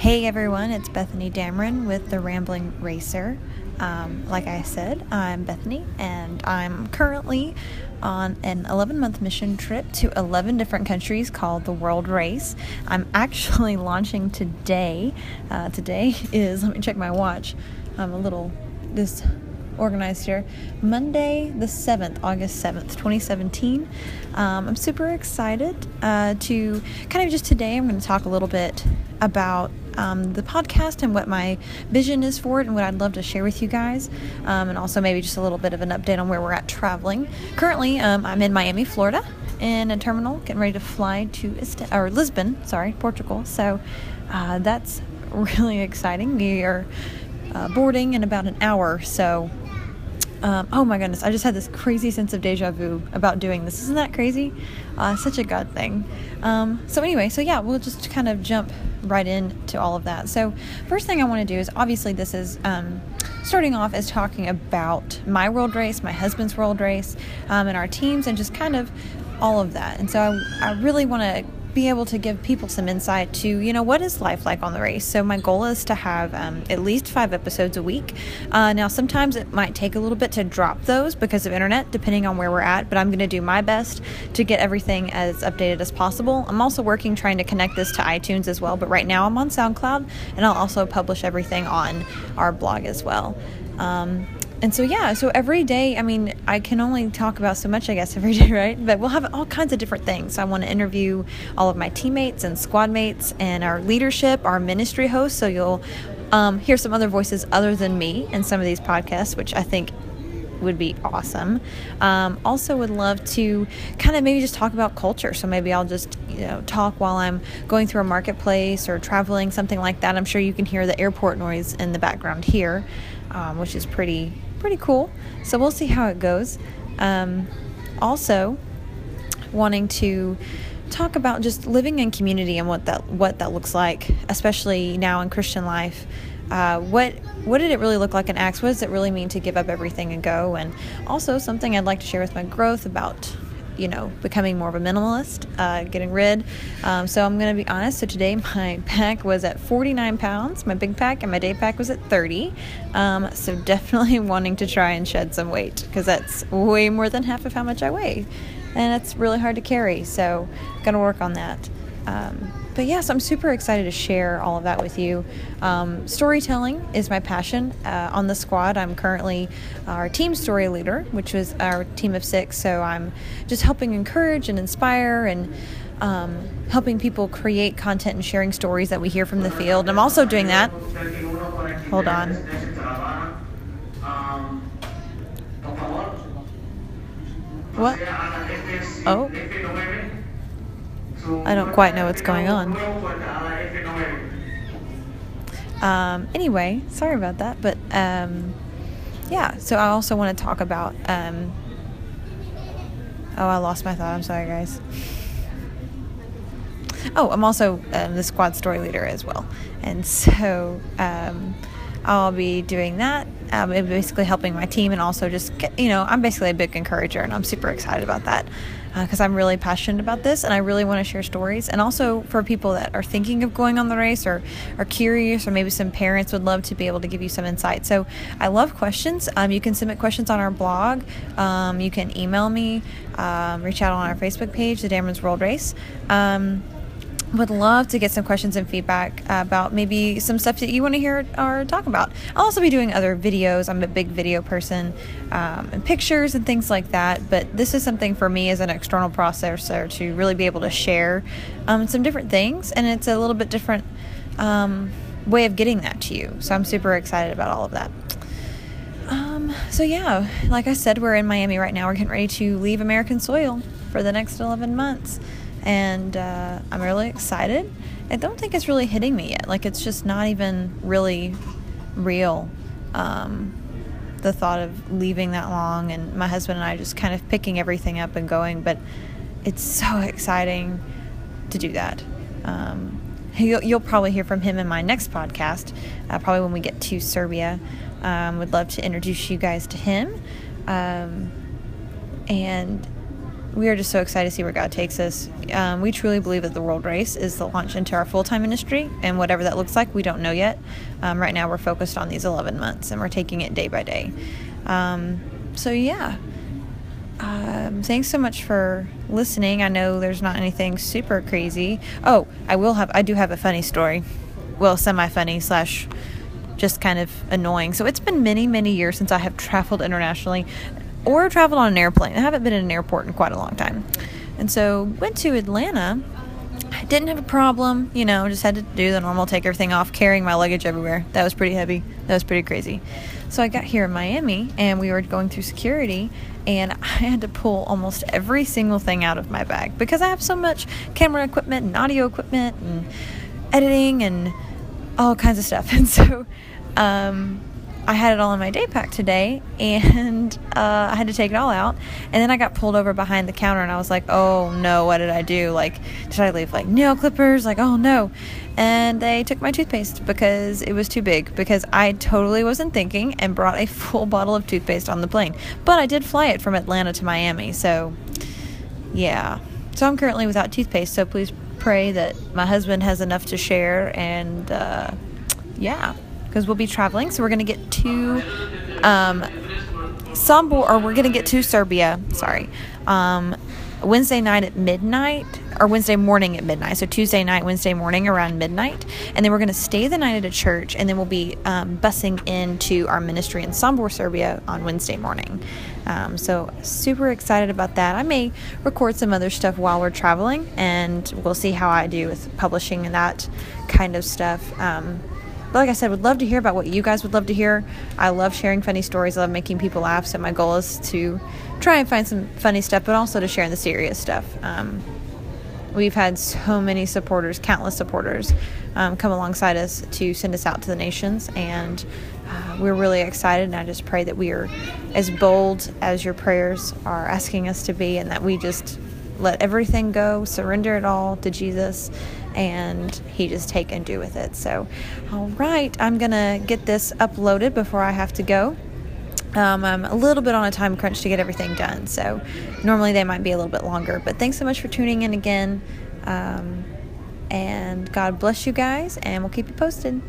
Hey everyone, it's Bethany Dameron with The Rambling Racer. Um, like I said, I'm Bethany and I'm currently on an 11 month mission trip to 11 different countries called the World Race. I'm actually launching today. Uh, today is, let me check my watch. I'm a little disorganized here. Monday, the 7th, August 7th, 2017. Um, I'm super excited uh, to kind of just today, I'm going to talk a little bit about um, the podcast and what my vision is for it and what I'd love to share with you guys. Um, and also maybe just a little bit of an update on where we're at traveling. Currently, um, I'm in Miami, Florida, in a terminal, getting ready to fly to or Lisbon, sorry, Portugal. So uh, that's really exciting. We are uh, boarding in about an hour, so um, oh my goodness, I just had this crazy sense of deja vu about doing this. Isn't that crazy? Uh, such a God thing. Um, so, anyway, so yeah, we'll just kind of jump right into all of that. So, first thing I want to do is obviously, this is um, starting off as talking about my world race, my husband's world race, um, and our teams, and just kind of all of that. And so, I, I really want to be able to give people some insight to, you know, what is life like on the race. So my goal is to have um, at least five episodes a week. Uh, now, sometimes it might take a little bit to drop those because of internet, depending on where we're at, but I'm going to do my best to get everything as updated as possible. I'm also working trying to connect this to iTunes as well, but right now I'm on SoundCloud and I'll also publish everything on our blog as well. Um, and so yeah so every day i mean i can only talk about so much i guess every day right but we'll have all kinds of different things so i want to interview all of my teammates and squad mates and our leadership our ministry hosts so you'll um, hear some other voices other than me in some of these podcasts which i think would be awesome. Um, also, would love to kind of maybe just talk about culture. So maybe I'll just you know talk while I'm going through a marketplace or traveling, something like that. I'm sure you can hear the airport noise in the background here, um, which is pretty pretty cool. So we'll see how it goes. Um, also, wanting to talk about just living in community and what that what that looks like, especially now in Christian life. Uh, what what did it really look like in Acts? What does it really mean to give up everything and go? And also something I'd like to share with my growth about you know, becoming more of a minimalist, uh, getting rid. Um, so I'm going to be honest. So today my pack was at 49 pounds, my big pack, and my day pack was at 30. Um, so definitely wanting to try and shed some weight because that's way more than half of how much I weigh. And it's really hard to carry. So, going to work on that. Um, but yes, I'm super excited to share all of that with you. Um, storytelling is my passion. Uh, on the squad, I'm currently our team story leader, which was our team of six. So I'm just helping encourage and inspire and um, helping people create content and sharing stories that we hear from the field. I'm also doing that. Hold on. What? Oh. I don't quite know what's going on. Um, anyway, sorry about that, but um, yeah. So I also want to talk about. Um, oh, I lost my thought. I'm sorry, guys. Oh, I'm also um, the squad story leader as well, and so um, I'll be doing that. Um, basically helping my team, and also just get, you know, I'm basically a big encourager, and I'm super excited about that because uh, I'm really passionate about this and I really want to share stories. And also for people that are thinking of going on the race or are curious, or maybe some parents would love to be able to give you some insight. So I love questions. Um, you can submit questions on our blog. Um, you can email me, um, reach out on our Facebook page, The Dameron's World Race. Would love to get some questions and feedback about maybe some stuff that you want to hear or talk about. I'll also be doing other videos. I'm a big video person, um, and pictures and things like that. But this is something for me as an external processor to really be able to share um, some different things, and it's a little bit different um, way of getting that to you. So I'm super excited about all of that. Um, so yeah, like I said, we're in Miami right now. We're getting ready to leave American soil for the next 11 months and uh, I'm really excited. I don't think it's really hitting me yet. Like it's just not even really real. Um, the thought of leaving that long, and my husband and I just kind of picking everything up and going. But it's so exciting to do that. Um, you'll, you'll, probably hear from him in my next podcast, uh, probably when we get to Serbia. Um, would love to introduce you guys to him. Um, and we are just so excited to see where God takes us. Um, we truly believe that the World Race is the launch into our full time ministry, and whatever that looks like, we don't know yet. Um, right now, we're focused on these 11 months, and we're taking it day by day. Um, so, yeah. Um, thanks so much for listening. I know there's not anything super crazy. Oh, I will have, I do have a funny story. Well, semi funny slash just kind of annoying. So it's been many, many years since I have traveled internationally or traveled on an airplane. I haven't been in an airport in quite a long time. And so went to Atlanta. I didn't have a problem, you know, just had to do the normal take everything off, carrying my luggage everywhere. That was pretty heavy. That was pretty crazy. So I got here in Miami and we were going through security and I had to pull almost every single thing out of my bag because I have so much camera equipment and audio equipment and editing and all kinds of stuff. And so um, I had it all in my day pack today, and uh, I had to take it all out. And then I got pulled over behind the counter, and I was like, "Oh no, what did I do? Like, did I leave like nail clippers? Like, oh no!" And they took my toothpaste because it was too big. Because I totally wasn't thinking and brought a full bottle of toothpaste on the plane. But I did fly it from Atlanta to Miami, so yeah. So I'm currently without toothpaste. So please pray that my husband has enough to share, and uh, yeah because we'll be traveling. So we're going to get to um, Sombor, or we're going to get to Serbia. Sorry, um, Wednesday night at midnight, or Wednesday morning at midnight. So Tuesday night, Wednesday morning around midnight, and then we're going to stay the night at a church, and then we'll be um, busing into our ministry in Sombor, Serbia, on Wednesday morning. Um, so super excited about that. I may record some other stuff while we're traveling, and we'll see how I do with publishing and that kind of stuff. Um, but like I said, would love to hear about what you guys would love to hear. I love sharing funny stories. I love making people laugh. So my goal is to try and find some funny stuff, but also to share the serious stuff. Um, we've had so many supporters, countless supporters, um, come alongside us to send us out to the nations, and uh, we're really excited. And I just pray that we are as bold as your prayers are asking us to be, and that we just let everything go, surrender it all to Jesus, and He just take and do with it. So, all right, I'm gonna get this uploaded before I have to go. Um, I'm a little bit on a time crunch to get everything done, so normally they might be a little bit longer. But thanks so much for tuning in again, um, and God bless you guys, and we'll keep you posted.